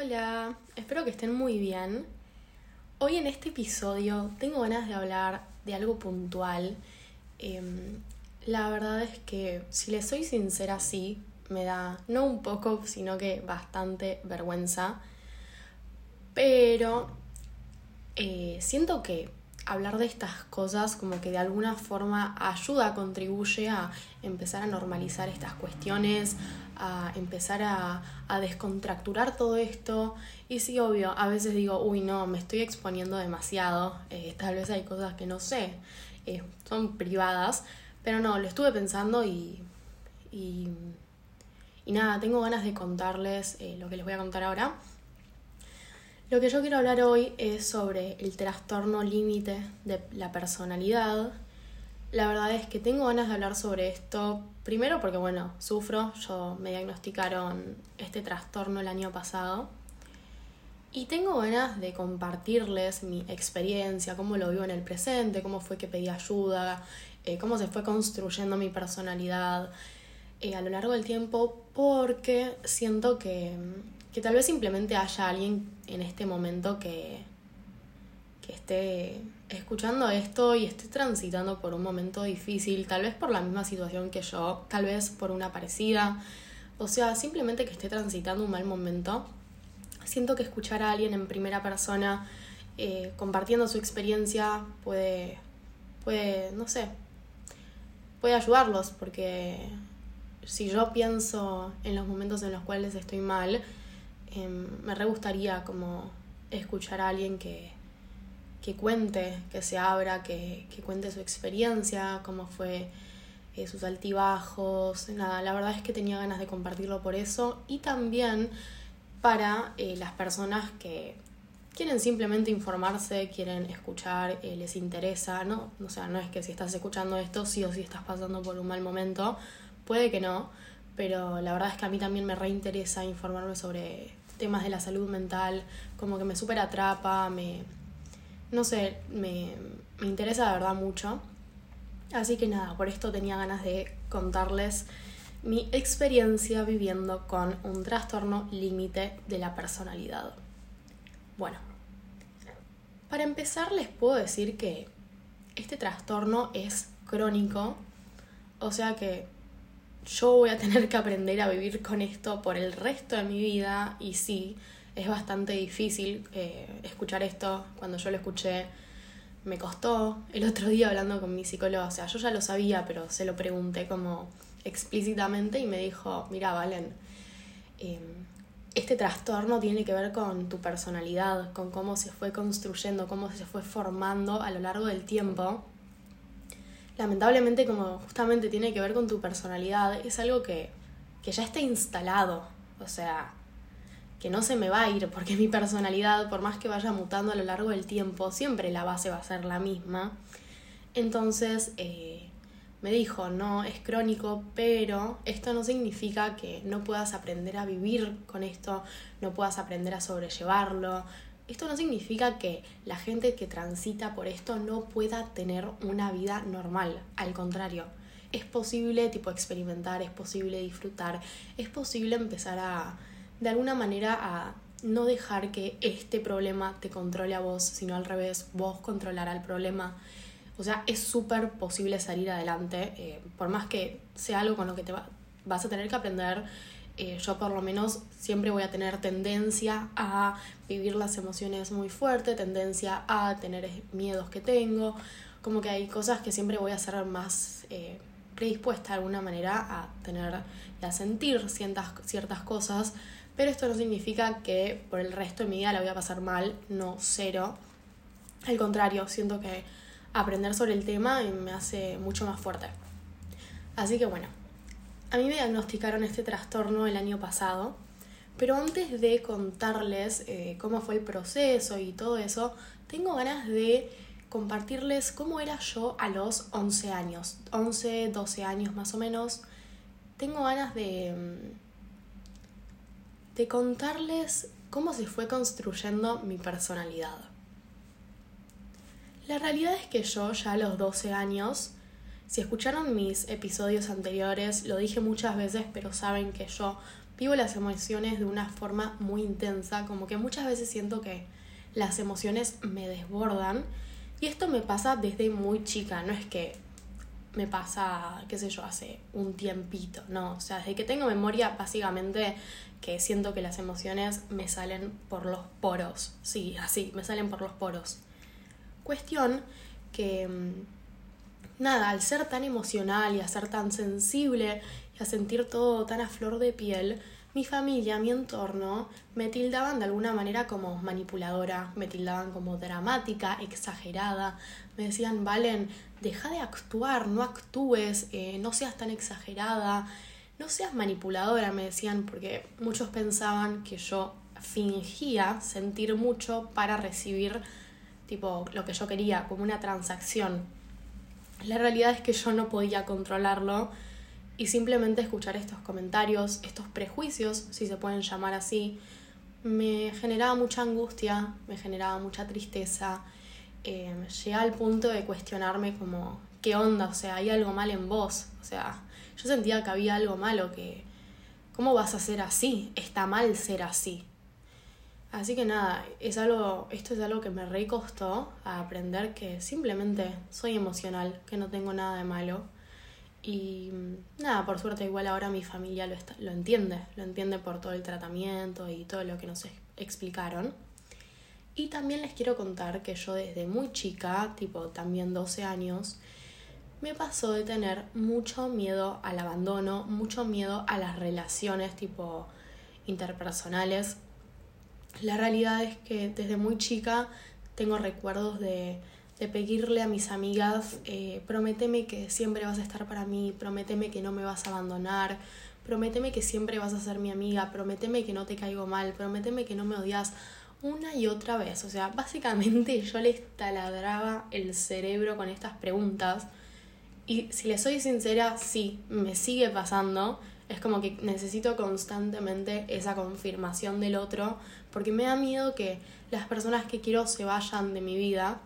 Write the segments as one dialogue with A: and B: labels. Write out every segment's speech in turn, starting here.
A: Hola, espero que estén muy bien. Hoy en este episodio tengo ganas de hablar de algo puntual. Em, la verdad es que, si les soy sincera, sí, me da no un poco, sino que bastante vergüenza. Pero eh, siento que hablar de estas cosas como que de alguna forma ayuda, contribuye a empezar a normalizar estas cuestiones, a empezar a, descontracturar todo esto. Y sí, obvio, a veces digo, uy, no, me estoy exponiendo demasiado, eh, tal vez hay cosas que no sé, eh, son privadas, pero no, lo estuve pensando y, y, nada, tengo ganas de contarles eh, lo que les voy a contar ahora. Lo que yo quiero hablar hoy es sobre el trastorno límite de la personalidad. La verdad es que tengo ganas de hablar sobre esto, primero porque, bueno, sufro, yo me diagnosticaron este trastorno el año pasado. Y tengo ganas de compartirles mi experiencia, cómo lo vivo en el presente, cómo fue que pedí ayuda, eh, cómo se fue construyendo mi personalidad eh, a lo largo del tiempo, porque siento que que tal vez simplemente haya alguien en este momento que, que esté escuchando esto y esté transitando por un momento difícil, tal vez por la misma situación que yo, tal vez por una parecida, o sea, simplemente que esté transitando un mal momento. Siento que escuchar a alguien en primera persona eh, compartiendo su experiencia puede, puede, no sé, puede ayudarlos, porque si yo pienso en los momentos en los cuales estoy mal, Em, me re gustaría como escuchar a alguien que, que cuente, que se abra, que, que cuente su experiencia, cómo fue eh, sus altibajos. Nada, la verdad es que tenía ganas de compartirlo por eso y también para eh, las personas que quieren simplemente informarse, quieren escuchar, eh, les interesa, ¿no? O sea, no es que si estás escuchando esto, sí o sí estás pasando por un mal momento, puede que no, pero la verdad es que a mí también me reinteresa informarme sobre temas de la salud mental, como que me súper atrapa, me, no sé, me, me interesa de verdad mucho. Así que nada, por esto tenía ganas de contarles mi experiencia viviendo con un trastorno límite de la personalidad. Bueno, para empezar les puedo decir que este trastorno es crónico, o sea que yo voy a tener que aprender a vivir con esto por el resto de mi vida y sí, es bastante difícil eh, escuchar esto. Cuando yo lo escuché me costó. El otro día hablando con mi psicólogo, o sea, yo ya lo sabía, pero se lo pregunté como explícitamente y me dijo, mira, Valen, em, este trastorno tiene que ver con tu personalidad, con cómo se fue construyendo, cómo se fue formando a lo largo del tiempo lamentablemente como justamente tiene que ver con tu personalidad, es algo que, que ya está instalado. O sea, que no se me va a ir, porque mi personalidad, por más que vaya mutando a lo largo del tiempo, siempre la base va a ser la misma. Entonces, eh, me dijo, no, es crónico, pero esto no significa que no puedas aprender a vivir con esto, no puedas aprender a sobrellevarlo, esto no significa que la gente que transita por esto no pueda tener una vida normal, al contrario. Es posible tipo experimentar, es posible disfrutar, es posible empezar a, de alguna manera, a no dejar que este problema te controle a vos, sino al revés, vos controlar al problema. O sea, es súper posible salir adelante, eh, por más que sea algo con lo que te vas a tener que aprender eh, yo por lo menos siempre voy a tener tendencia a vivir las emociones muy fuerte, tendencia a tener miedos que tengo, como que hay cosas que siempre voy a ser más eh, predispuesta de alguna manera a tener y a sentir ciertas, ciertas cosas, pero esto no significa que por el resto de mi vida la voy a pasar mal, no cero. Al contrario, siento que aprender sobre el tema me hace mucho más fuerte. Así que bueno, a mí me diagnosticaron este trastorno el año pasado, pero antes de contarles eh, cómo fue el proceso y todo eso, tengo ganas de compartirles cómo era yo a los 11 años, 11, 12 años más o menos. Tengo ganas de, mm, de contarles cómo se fue construyendo mi personalidad. La realidad es que yo ya a los 12 años si escucharon mis episodios anteriores, lo dije muchas veces, pero saben que yo vivo las emociones de una forma muy intensa, como que muchas veces siento que las emociones me desbordan y esto me pasa desde muy chica, no es que me pasa, qué sé yo, hace un tiempito, no, o sea, desde que tengo memoria básicamente que siento que las emociones me salen por los poros, sí, así, me salen por los poros. Cuestión que, mm, nada, al ser tan emocional y a ser tan sensible y a sentir todo tan a flor de piel, mi familia, mi entorno, me tildaban de alguna manera como manipuladora, me tildaban como dramática, exagerada, me decían, Valen, deja de actuar, no actúes, eh, no seas tan exagerada, no seas manipuladora, me decían, porque muchos pensaban que yo fingía sentir mucho para recibir tipo lo que yo quería, como una transacción. La realidad es que yo no podía controlarlo y simplemente escuchar estos comentarios, estos prejuicios, si se pueden llamar así, me generaba mucha angustia, me generaba mucha tristeza. Eh, llegué al punto de cuestionarme como, ¿qué onda? O sea, hay algo mal en vos. O sea, yo sentía que había algo malo, que, ¿cómo vas a ser así? Está mal ser así. Así que nada, es algo, esto es algo que me recostó a aprender que simplemente soy emocional, que no tengo nada de malo y mm, nada, por suerte igual ahora mi familia lo, lo entiende, lo entiende por todo el tratamiento y todo lo que nos explicaron. Y también les quiero contar que yo desde muy chica, tipo también 12 años, me pasó de tener mucho miedo al abandono, mucho miedo a las relaciones tipo interpersonales. La realidad es que desde muy chica tengo recuerdos de de pedirle a mis amigas, eh, prométeme que siempre vas a estar para mí, prométeme que no me vas a abandonar, prométeme que siempre vas a ser mi amiga, prométeme que no te caigo mal, prométeme que no me odias una y otra vez. O sea, básicamente yo les taladraba el cerebro con estas preguntas. Y si les soy sincera, sí, me sigue pasando. Es como que necesito constantemente esa confirmación del otro, porque me da miedo que las personas que quiero se vayan de mi vida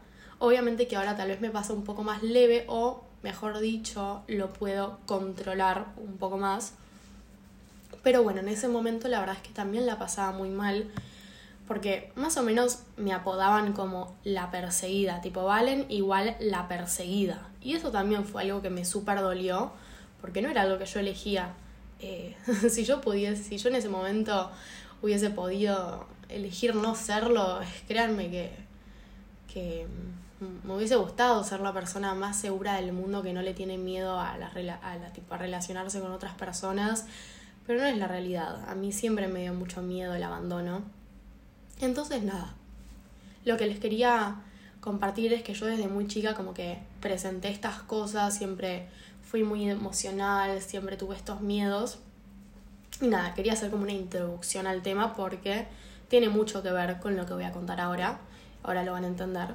A: Obviamente que ahora tal vez me pasa un poco más leve o, mejor dicho, lo puedo controlar un poco más. Pero bueno, en ese momento la verdad es que también la pasaba muy mal porque más o menos me apodaban como la perseguida, tipo Valen igual la perseguida. Y eso también fue algo que me súper dolió, porque no era algo que yo elegía. Eh, si yo pudiese, si yo en ese momento hubiese podido elegir no serlo, créanme que, que me hubiese gustado ser la persona más segura del mundo que no le tiene miedo a, la, a, la, tipo, a relacionarse con otras personas, pero no es la realidad. A mí siempre me dio mucho miedo el abandono. Entonces, nada, lo que les quería compartir es que yo desde muy chica como que presenté estas cosas, siempre fui muy emocional, siempre tuve estos miedos. Y nada, quería hacer como una introducción al tema porque tiene mucho que ver con lo que voy a contar ahora. Ahora lo van a entender.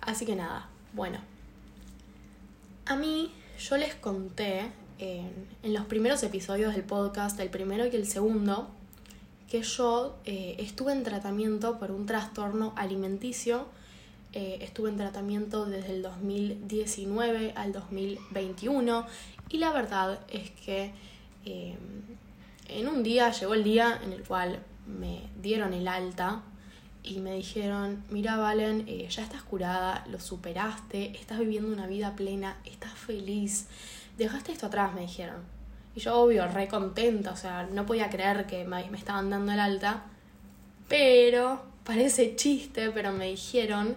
A: Así que nada, bueno. A mí yo les conté en, los primeros episodios del podcast, el primero y el segundo, que yo eh, estuve en tratamiento por un trastorno alimenticio. Eh, estuve en tratamiento desde el 2019 al 2021 y la verdad es que eh, en un día llegó el día en el cual me dieron el alta y me dijeron, mira Valen, eh, ya estás curada, lo superaste, estás viviendo una vida plena, estás feliz, dejaste esto atrás, me dijeron. Y yo, obvio, re contenta, o sea, no podía creer que me, me estaban dando el alta, pero, parece chiste, pero me dijeron,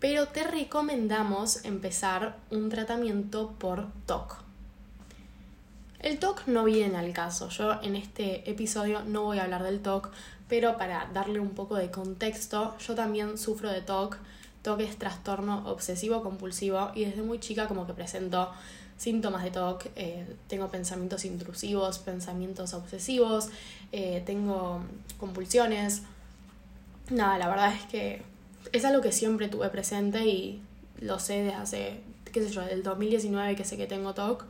A: pero te recomendamos empezar un tratamiento por TOC. El TOC no viene al caso, yo en este episodio no voy a hablar del TOC, pero para darle un poco de contexto, yo también sufro de TOC. TOC es trastorno obsesivo compulsivo y desde muy chica como que presento síntomas de TOC. Eh, tengo pensamientos intrusivos, pensamientos obsesivos, eh, tengo compulsiones. Nada, la verdad es que es algo que siempre tuve presente y lo sé desde hace, qué sé yo, del 2019 que sé que tengo TOC.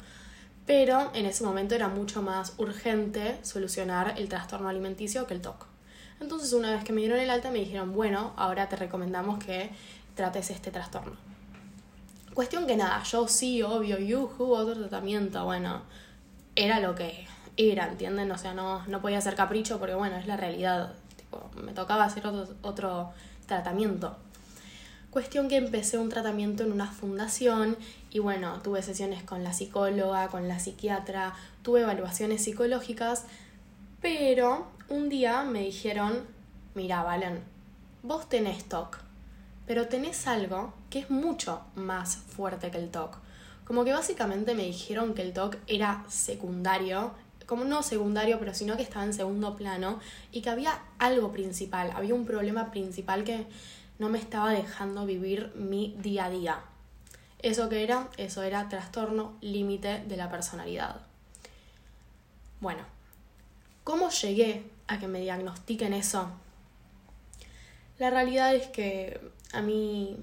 A: Pero en ese momento era mucho más urgente solucionar el trastorno alimenticio que el TOC. Entonces una vez que me dieron el alta me dijeron, bueno, ahora te recomendamos que trates este trastorno. Cuestión que nada, yo sí, obvio, yuhu, otro tratamiento, bueno, era lo que, era, ¿entienden? O sea, no, no podía ser capricho porque, bueno, es la realidad. Tipo, me tocaba hacer otro, otro tratamiento. Cuestión que empecé un tratamiento en una fundación y bueno, tuve sesiones con la psicóloga, con la psiquiatra, tuve evaluaciones psicológicas, pero un día me dijeron, mira, Valen, vos tenés TOC, pero tenés algo que es mucho más fuerte que el TOC. Como que básicamente me dijeron que el TOC era secundario, como no secundario, pero sino que estaba en segundo plano y que había algo principal, había un problema principal que no me estaba dejando vivir mi día a día. ¿Eso que era? Eso era trastorno límite de la personalidad. Bueno, ¿cómo llegué a que me diagnostiquen eso? La realidad es que a mí,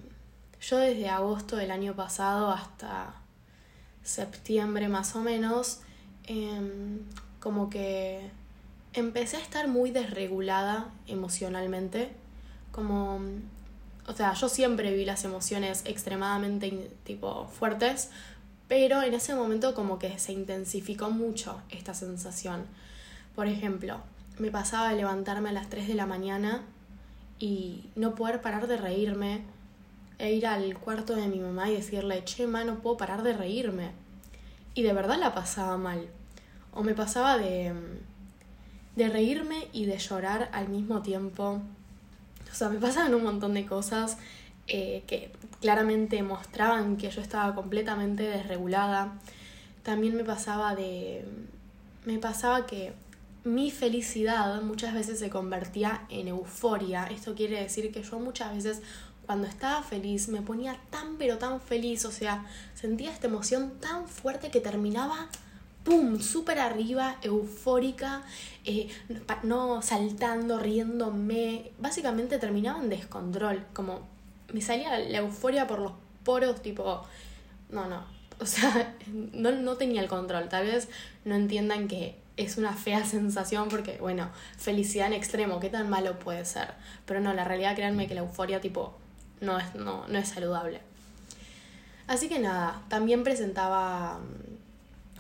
A: yo desde agosto del año pasado hasta septiembre más o menos, em, como que empecé a estar muy desregulada emocionalmente, como o sea, yo siempre vi las emociones extremadamente tipo fuertes, pero en ese momento como que se intensificó mucho esta sensación. Por ejemplo, me pasaba de levantarme a las 3 de la mañana y no poder parar de reírme e ir al cuarto de mi mamá y decirle, che, ma, no puedo parar de reírme. Y de verdad la pasaba mal. O me pasaba de, de reírme y de llorar al mismo tiempo o sea, me pasaban un montón de cosas eh, que claramente mostraban que yo estaba completamente desregulada. También me pasaba de. Me pasaba que mi felicidad muchas veces se convertía en euforia. Esto quiere decir que yo muchas veces cuando estaba feliz me ponía tan pero tan feliz, o sea, sentía esta emoción tan fuerte que terminaba ¡pum! súper arriba, eufórica, eh, no saltando, riéndome. Básicamente terminaba en descontrol, como me salía la euforia por los poros, tipo, no, no, o sea, no, no tenía el control. Tal vez no entiendan que es una fea sensación porque, bueno, felicidad en extremo, ¿qué tan malo puede ser? Pero no, la realidad, créanme que la euforia, tipo, no es, no, no es saludable. Así que nada, también presentaba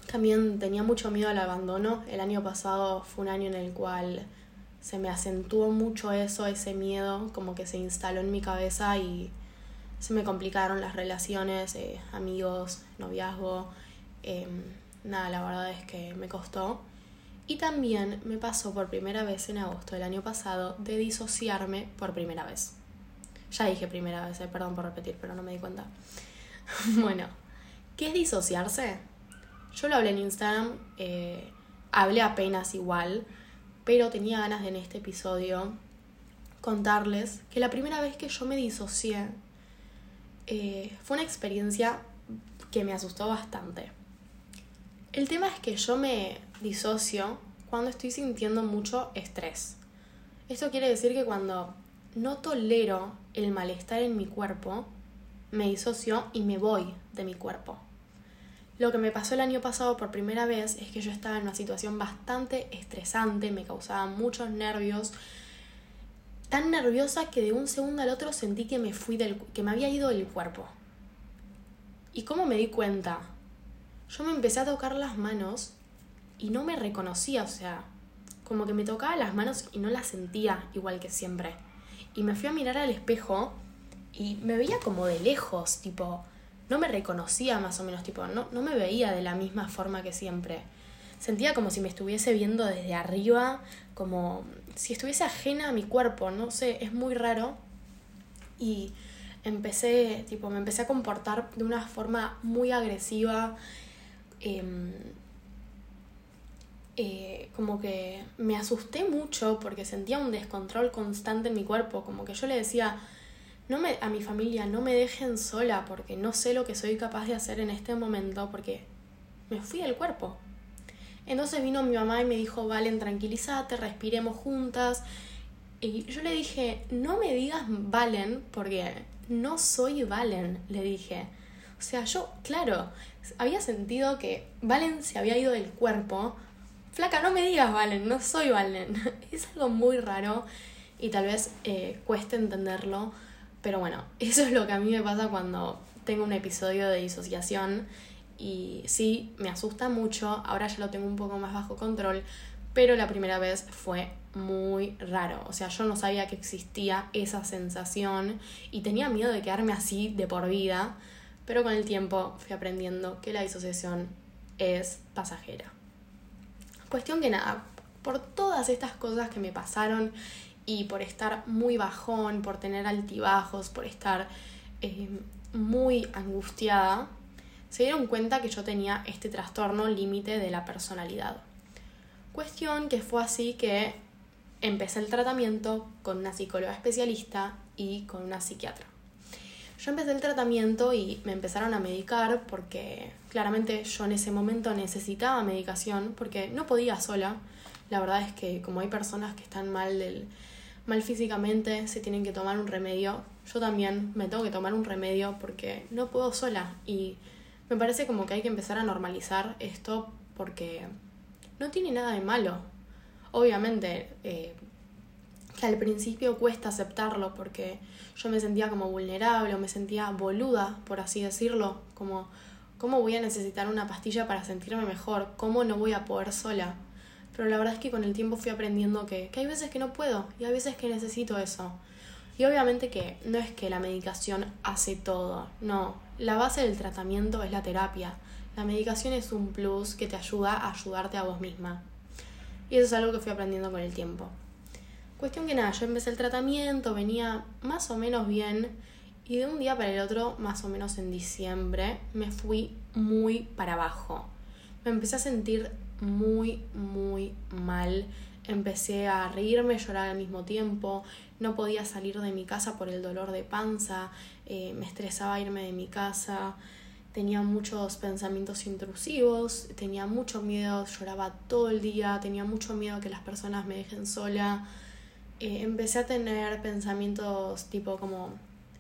A: también tenía mucho miedo al abandono. El año pasado fue un año en el cual se me acentuó mucho eso, ese miedo, como que se instaló en mi cabeza y se me complicaron las relaciones, eh, amigos, noviazgo. Em, nada, la verdad es que me costó. Y también me pasó por primera vez en agosto del año pasado de disociarme por primera vez. Ya dije primera vez, eh, perdón por repetir, pero no me di cuenta. bueno, ¿qué es disociarse? Yo lo hablé en Instagram, eh, hablé apenas igual, pero tenía ganas de en este episodio contarles que la primera vez que yo me disocié eh, fue una experiencia que me asustó bastante. El tema es que yo me disocio cuando estoy sintiendo mucho estrés. Esto quiere decir que cuando no tolero el malestar en mi cuerpo, me disocio y me voy de mi cuerpo. Lo que me pasó el año pasado por primera vez es que yo estaba en una situación bastante estresante, me causaba muchos nervios, tan nerviosa que de un segundo al otro sentí que me fui del que me había ido del cuerpo. ¿Y cómo me di cuenta? Yo me empecé a tocar las manos y no me reconocía, o sea, como que me tocaba las manos y no las sentía igual que siempre. Y me fui a mirar al espejo y me veía como de lejos, tipo, no me reconocía más o menos, tipo, no, no me veía de la misma forma que siempre. Sentía como si me estuviese viendo desde arriba, como si estuviese ajena a mi cuerpo, no sé, es muy raro. Y empecé, tipo, me empecé a comportar de una forma muy agresiva. Em, eh, como que me asusté mucho porque sentía un descontrol constante en mi cuerpo, como que yo le decía, no me, a mi familia, no me dejen sola porque no sé lo que soy capaz de hacer en este momento porque me fui del cuerpo. Entonces vino mi mamá y me dijo, Valen, tranquilízate, respiremos juntas. Y yo le dije, no me digas Valen porque no soy Valen, le dije. O sea, yo, claro, había sentido que Valen se había ido del cuerpo. Flaca, no me digas Valen, no soy Valen. es algo muy raro y tal vez eh, cueste entenderlo pero bueno, eso es lo que a mí me pasa cuando tengo un episodio de disociación y sí, me asusta mucho, ahora ya lo tengo un poco más bajo control, pero la primera vez fue muy raro, o sea, yo no sabía que existía esa sensación y tenía miedo de quedarme así de por vida, pero con el tiempo fui aprendiendo que la disociación es pasajera. Cuestión que nada, por todas estas cosas que me pasaron y por estar muy bajón, por tener altibajos, por estar eh, muy angustiada, se dieron cuenta que yo tenía este trastorno límite de la personalidad. Cuestión que fue así que empecé el tratamiento con una psicóloga especialista y con una psiquiatra. Yo empecé el tratamiento y me empezaron a medicar porque claramente yo en ese momento necesitaba medicación porque no podía sola. La verdad es que como hay personas que están mal, del, mal físicamente, se tienen que tomar un remedio. Yo también me tengo que tomar un remedio porque no puedo sola y me parece como que hay que empezar a normalizar esto porque no tiene nada de malo. Obviamente, eh, que al principio cuesta aceptarlo porque yo me sentía como vulnerable o me sentía boluda, por así decirlo, como cómo voy a necesitar una pastilla para sentirme mejor, cómo no voy a poder sola. Pero la verdad es que con el tiempo fui aprendiendo que, que hay veces que no puedo y hay veces que necesito eso. Y obviamente que no es que la medicación hace todo, no, la base del tratamiento es la terapia. La medicación es un plus que te ayuda a ayudarte a vos misma. Y eso es algo que fui aprendiendo con el tiempo. Cuestión que nada, yo empecé el tratamiento, venía más o menos bien y de un día para el otro, más o menos en diciembre, me fui muy para abajo. Me empecé a sentir muy, muy mal. Empecé a reírme, llorar al mismo tiempo. No podía salir de mi casa por el dolor de panza. Eh, me estresaba irme de mi casa. Tenía muchos pensamientos intrusivos. Tenía mucho miedo. Lloraba todo el día. Tenía mucho miedo que las personas me dejen sola. Eh, empecé a tener pensamientos tipo como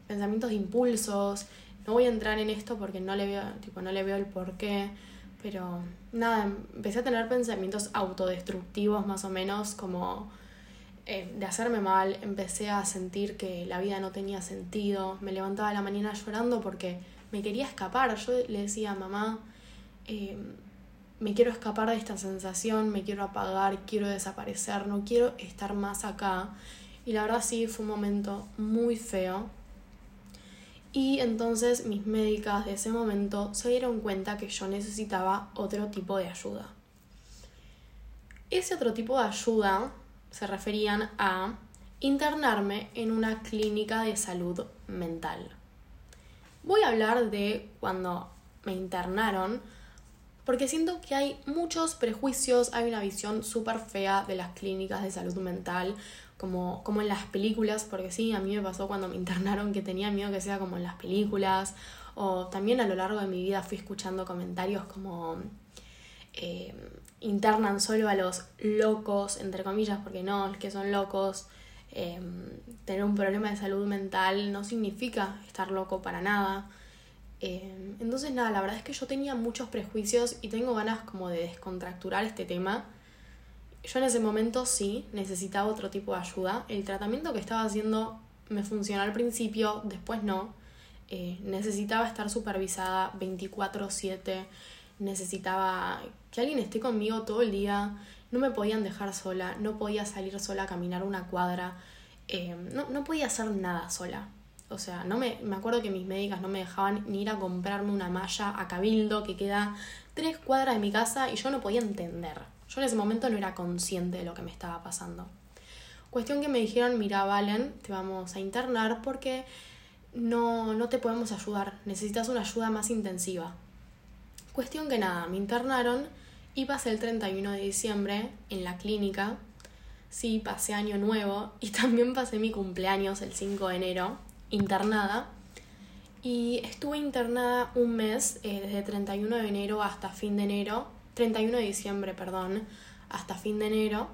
A: pensamientos de impulsos. No voy a entrar en esto porque no le veo, tipo, no le veo el porqué. Pero nada, empecé a tener pensamientos autodestructivos más o menos, como eh, de hacerme mal. Empecé a sentir que la vida no tenía sentido. Me levantaba la mañana llorando porque me quería escapar. Yo le decía a mamá, eh, me quiero escapar de esta sensación, me quiero apagar, quiero desaparecer, no quiero estar más acá. Y la verdad sí, fue un momento muy feo. Y entonces mis médicas de ese momento se dieron cuenta que yo necesitaba otro tipo de ayuda. Ese otro tipo de ayuda se referían a internarme en una clínica de salud mental. Voy a hablar de cuando me internaron, porque siento que hay muchos prejuicios, hay una visión súper fea de las clínicas de salud mental, como, como en las películas, porque sí, a mí me pasó cuando me internaron que tenía miedo que sea como en las películas, o también a lo largo de mi vida fui escuchando comentarios como eh, internan solo a los locos, entre comillas, porque no, los que son locos, eh, tener un problema de salud mental no significa estar loco para nada. Em, entonces nada, la verdad es que yo tenía muchos prejuicios y tengo ganas como de descontracturar este tema. Yo en ese momento sí necesitaba otro tipo de ayuda. El tratamiento que estaba haciendo me funcionó al principio, después no. Eh, necesitaba estar supervisada 24/7, necesitaba que alguien esté conmigo todo el día, no me podían dejar sola, no podía salir sola a caminar una cuadra, em, no, no podía hacer nada sola. O sea, no me, me acuerdo que mis médicas no me dejaban ni ir a comprarme una malla a Cabildo que queda tres cuadras de mi casa y yo no podía entender. Yo en ese momento no era consciente de lo que me estaba pasando. Cuestión que me dijeron, mira Valen, te vamos a internar porque no, no te podemos ayudar, necesitas una ayuda más intensiva. Cuestión que nada, me internaron y pasé el 31 de diciembre en la clínica. Sí, pasé año nuevo y también pasé mi cumpleaños el 5 de enero internada y estuve internada un mes, eh, desde 31 de enero hasta fin de enero, 31 de diciembre, perdón, hasta fin de enero.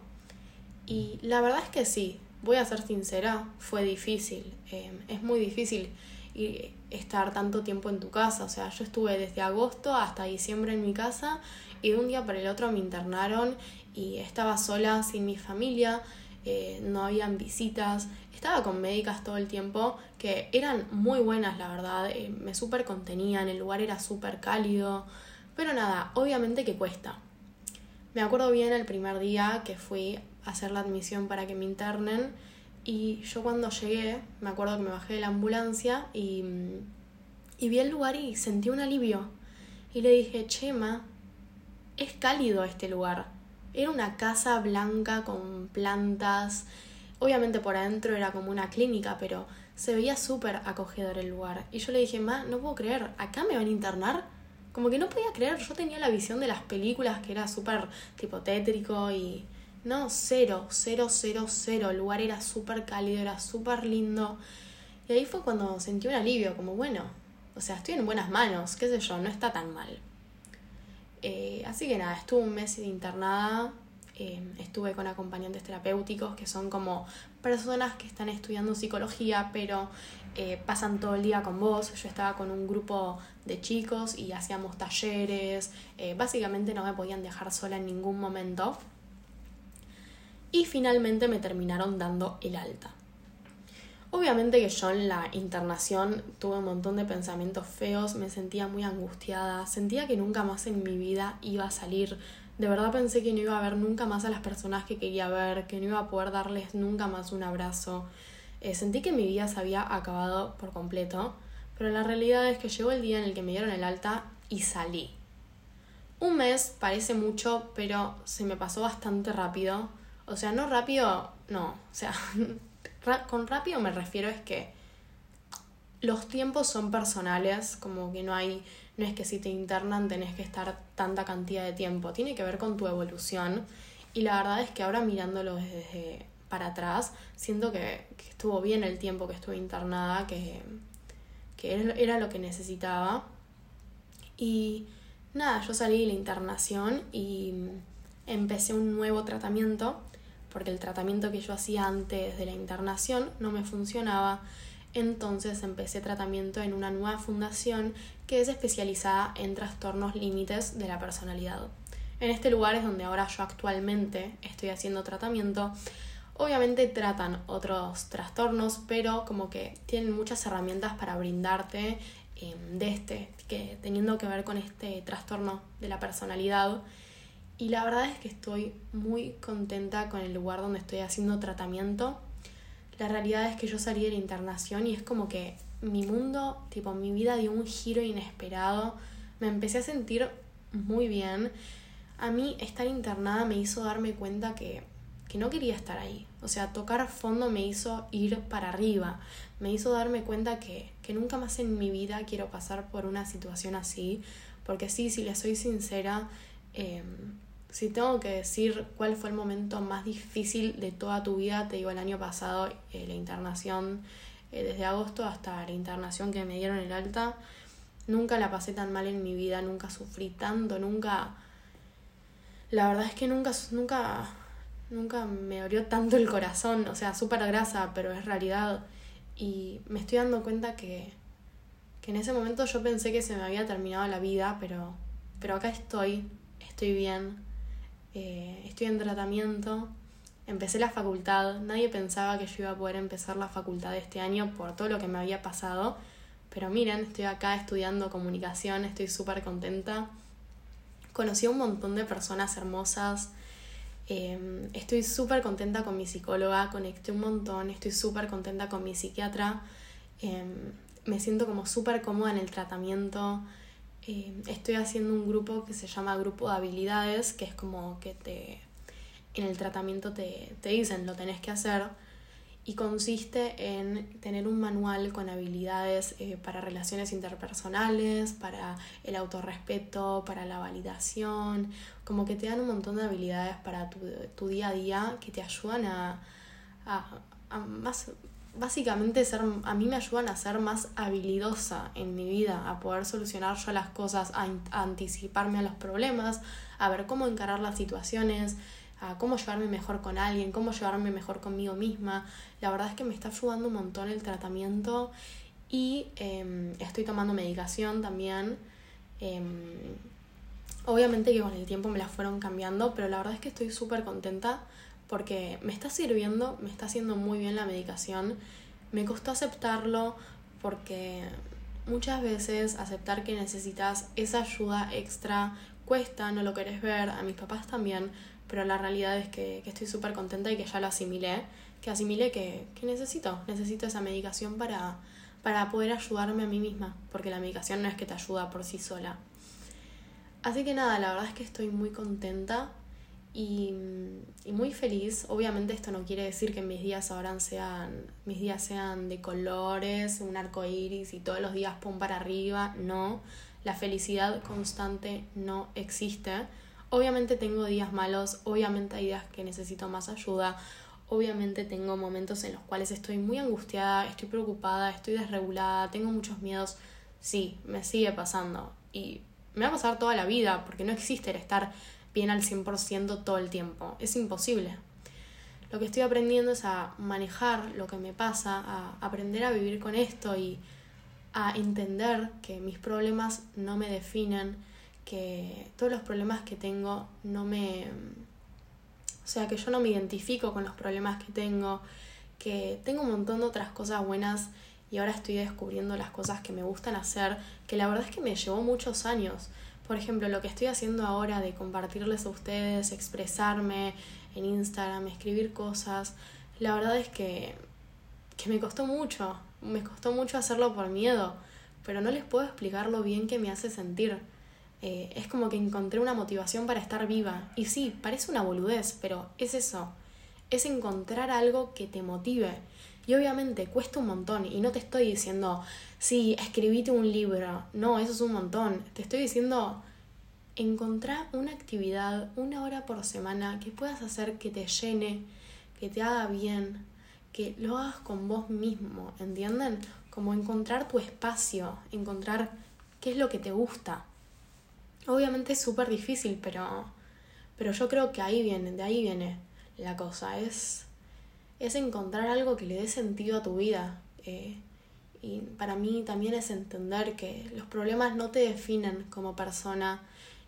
A: Y la verdad es que sí, voy a ser sincera, fue difícil. Eh, es muy difícil estar tanto tiempo en tu casa. O sea, yo estuve desde agosto hasta diciembre en mi casa y de un día para el otro me internaron y estaba sola, sin mi familia, eh, no habían visitas, estaba con médicas todo el tiempo que eran muy buenas, la verdad, eh, me súper contenían, el lugar era súper cálido, Pero nada, obviamente que cuesta. Me acuerdo bien el primer día que fui a hacer la admisión para que me internen y yo cuando llegué, me acuerdo que me bajé de la ambulancia y, y vi el lugar y sentí un alivio. Y le dije, Chema, es cálido este lugar. Era una casa blanca con plantas. Obviamente por adentro era como una clínica, pero se veía súper acogedor el lugar. Y yo le dije, ma, no puedo creer, ¿acá me van a internar? Como que no podía creer, yo tenía la visión de las películas que era súper tipo tétrico y... No, cero, cero, cero, cero. El lugar era súper cálido, era súper lindo. Y ahí fue cuando sentí un alivio, como bueno, o sea, estoy en buenas manos, qué sé yo, no está tan mal. Eh, así que nada, estuve un mes internada, eh, estuve con acompañantes terapéuticos que son como personas que están estudiando psicología, pero eh, pasan todo el día con vos. Yo estaba con un grupo de chicos y hacíamos talleres. Eh, básicamente no me podían dejar sola en ningún momento. Y finalmente me terminaron dando el alta. Obviamente que yo en la internación tuve un montón de pensamientos feos, me sentía muy angustiada, sentía que nunca más en mi vida iba a salir. De verdad pensé que no iba a ver nunca más a las personas que quería ver, que no iba a poder darles nunca más un abrazo. Eh, sentí que mi vida se había acabado por completo, pero la realidad es que llegó el día en el que me dieron el alta y salí. Un mes parece mucho, pero se me pasó bastante rápido. O sea, no rápido, no. O sea, con rápido me refiero es que los tiempos son personales, como que no hay, no es que si te internan tenés que estar tanta cantidad de tiempo, tiene que ver con tu evolución. Y la verdad es que ahora mirándolo desde para atrás, siento que, estuvo bien el tiempo que estuve internada, que, que era lo que necesitaba. Y nada, yo salí de la internación y empecé un nuevo tratamiento, porque el tratamiento que yo hacía antes de la internación no me funcionaba. Entonces empecé tratamiento en una nueva fundación que es especializada en trastornos límites de la personalidad. En este lugar es donde ahora yo actualmente estoy haciendo tratamiento Obviamente tratan otros trastornos, pero como que tienen muchas herramientas para brindarte em, de este, que teniendo que ver con este trastorno de la personalidad. Y la verdad es que estoy muy contenta con el lugar donde estoy haciendo tratamiento. La realidad es que yo salí de la internación y es como que mi mundo, tipo mi vida dio un giro inesperado. Me empecé a sentir muy bien. A mí estar internada me hizo darme cuenta que que no quería estar ahí. O sea, tocar fondo me hizo ir para arriba, me hizo darme cuenta que, que nunca más en mi vida quiero pasar por una situación así, porque sí, si le soy sincera, em, si tengo que decir cuál fue el momento más difícil de toda tu vida, te digo el año pasado, eh, la internación, eh, desde agosto hasta la internación que me dieron el alta, nunca la pasé tan mal en mi vida, nunca sufrí tanto, nunca... La verdad es que nunca, nunca nunca me abrió tanto el corazón, o sea, súper grasa, pero es realidad. Y me estoy dando cuenta que, que en ese momento yo pensé que se me había terminado la vida, pero, pero acá estoy, estoy bien, eh, estoy en tratamiento, empecé la facultad, nadie pensaba que yo iba a poder empezar la facultad este año por todo lo que me había pasado, pero miren, estoy acá estudiando comunicación, estoy súper contenta. Conocí a un montón de personas hermosas, Em, estoy súper contenta con mi psicóloga, conecté un montón, estoy súper contenta con mi psiquiatra, em, me siento como súper cómoda en el tratamiento. Estoy haciendo un grupo que se llama Grupo de Habilidades, que es como que te en el tratamiento te, te dicen lo tenés que hacer y consiste en tener un manual con habilidades eh, para relaciones interpersonales, para el autorrespeto, para la validación, como que te dan un montón de habilidades para tu, día a día que te ayudan a, más, básicamente ser, a mí me ayudan a ser más habilidosa en mi vida, a poder solucionar yo las cosas, a anticiparme a los problemas, a ver cómo encarar las situaciones, a cómo llevarme mejor con alguien, cómo llevarme mejor conmigo misma. La verdad es que me está ayudando un montón el tratamiento y em, estoy tomando medicación también. Em, obviamente que con el tiempo me la fueron cambiando, pero la verdad es que estoy súper contenta porque me está sirviendo, me está haciendo muy bien la medicación. Me costó aceptarlo porque muchas veces aceptar que necesitas esa ayuda extra cuesta, no lo querés ver, a mis papás también, pero la realidad es que, estoy súper contenta y que ya lo asimilé, que asimilé que, que necesito, necesito esa medicación para, para poder ayudarme a mí misma, porque la medicación no es que te ayuda por sí sola. Así que nada, la verdad es que estoy muy contenta y, muy feliz. Obviamente esto no quiere decir que mis días ahora sean, mis días sean de colores, un arco iris y todos los días pum para arriba. No, la felicidad constante no existe. Obviamente tengo días malos, obviamente hay días que necesito más ayuda, obviamente tengo momentos en los cuales estoy muy angustiada, estoy preocupada, estoy desregulada, tengo muchos miedos. Sí, me sigue pasando y me va a pasar toda la vida porque no existe el estar bien al 100% todo el tiempo. Es imposible. Lo que estoy aprendiendo es a manejar lo que me pasa, a aprender a vivir con esto y a entender que mis problemas no me definen, que todos los problemas que tengo no me... O sea, que yo no me identifico con los problemas que tengo, que tengo un montón de otras cosas buenas y ahora estoy descubriendo las cosas que me gustan hacer, que la verdad es que me llevó muchos años. Por ejemplo, lo que estoy haciendo ahora de compartirles a ustedes, expresarme en Instagram, escribir cosas, la verdad es que, que me costó mucho, me costó mucho hacerlo por miedo, pero no les puedo explicar lo bien que me hace sentir. Eh, es como que encontré una motivación para estar viva. Y sí, parece una boludez, pero es eso. Es encontrar algo que te motive. Y obviamente cuesta un montón. Y no te estoy diciendo, sí, escribite un libro. No, eso es un montón. Te estoy diciendo, encontrar una actividad una hora por semana que puedas hacer que te llene, que te haga bien, que lo hagas con vos mismo, ¿entienden? Como encontrar tu espacio, encontrar qué es lo que te gusta. Obviamente es súper difícil, pero, pero yo creo que ahí viene, de ahí viene la cosa. Es, es encontrar algo que le dé sentido a tu vida. Eh, y para mí también es entender que los problemas no te definen como persona,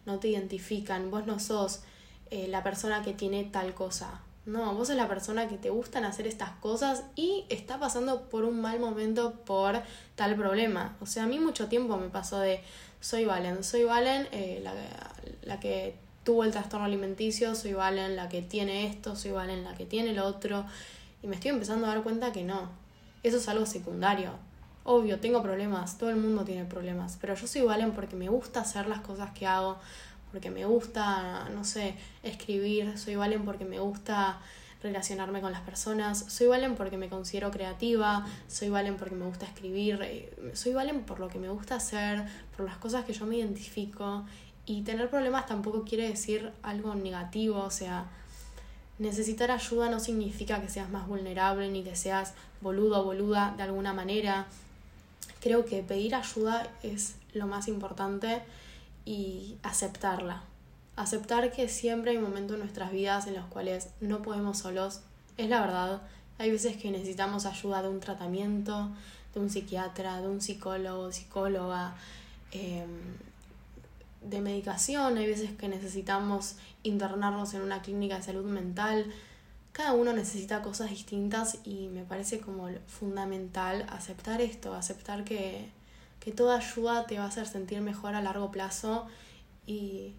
A: no te identifican, vos no sos eh, la persona que tiene tal cosa, no, vos sos la persona que te gustan hacer estas cosas y está pasando por un mal momento por tal problema. O sea, a mí mucho tiempo me pasó de soy Valen, soy Valen eh, la, la, que tuvo el trastorno alimenticio, soy Valen la que tiene esto, soy Valen la que tiene lo otro. Y me estoy empezando a dar cuenta que no. Eso es algo secundario. Obvio, tengo problemas, todo el mundo tiene problemas, pero yo soy Valen porque me gusta hacer las cosas que hago, porque me gusta, no sé, escribir, soy Valen porque me gusta relacionarme con las personas, soy Valen porque me considero creativa, soy Valen porque me gusta escribir, eh, soy Valen por lo que me gusta hacer, por las cosas que yo me identifico y tener problemas tampoco quiere decir algo negativo, o sea, necesitar ayuda no significa que seas más vulnerable ni que seas boludo o boluda de alguna manera. Creo que pedir ayuda es lo más importante y aceptarla. Aceptar que siempre hay momentos en nuestras vidas en los cuales no podemos solos. Es la verdad. Hay veces que necesitamos ayuda de un tratamiento, de un psiquiatra, de un psicólogo, psicóloga, em, de medicación. Hay veces que necesitamos internarnos en una clínica de salud mental. Cada uno necesita cosas distintas y me parece como fundamental aceptar esto, aceptar que, que toda ayuda te va a hacer sentir mejor a largo plazo y,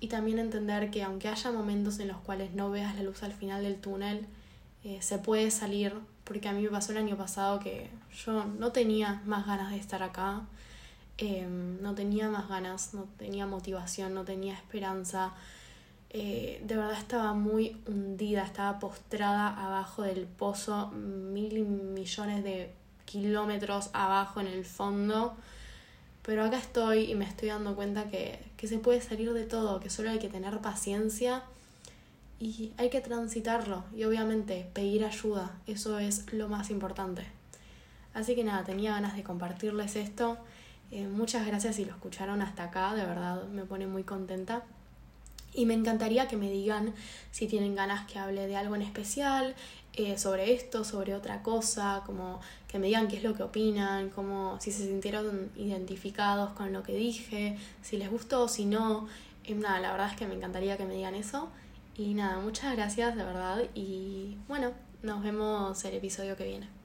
A: y también entender que aunque haya momentos en los cuales no veas la luz al final del túnel, eh, se puede salir, porque a mí me pasó el año pasado que yo no tenía más ganas de estar acá, em, no tenía más ganas, no tenía motivación, no tenía esperanza. Eh, de verdad estaba muy hundida, estaba postrada abajo del pozo, mil millones de kilómetros abajo en el fondo. Pero acá estoy y me estoy dando cuenta que, que se puede salir de todo, que solo hay que tener paciencia y hay que transitarlo y obviamente pedir ayuda, eso es lo más importante. Así que nada, tenía ganas de compartirles esto. Eh, muchas gracias si lo escucharon hasta acá, de verdad me pone muy contenta. Y me encantaría que me digan si tienen ganas que hable de algo en especial, eh, sobre esto, sobre otra cosa, como que me digan qué es lo que opinan, como si se sintieron identificados con lo que dije, si les gustó, si no. Eh, nada, la verdad es que me encantaría que me digan eso. Y nada, muchas gracias de verdad y bueno, nos vemos el episodio que viene.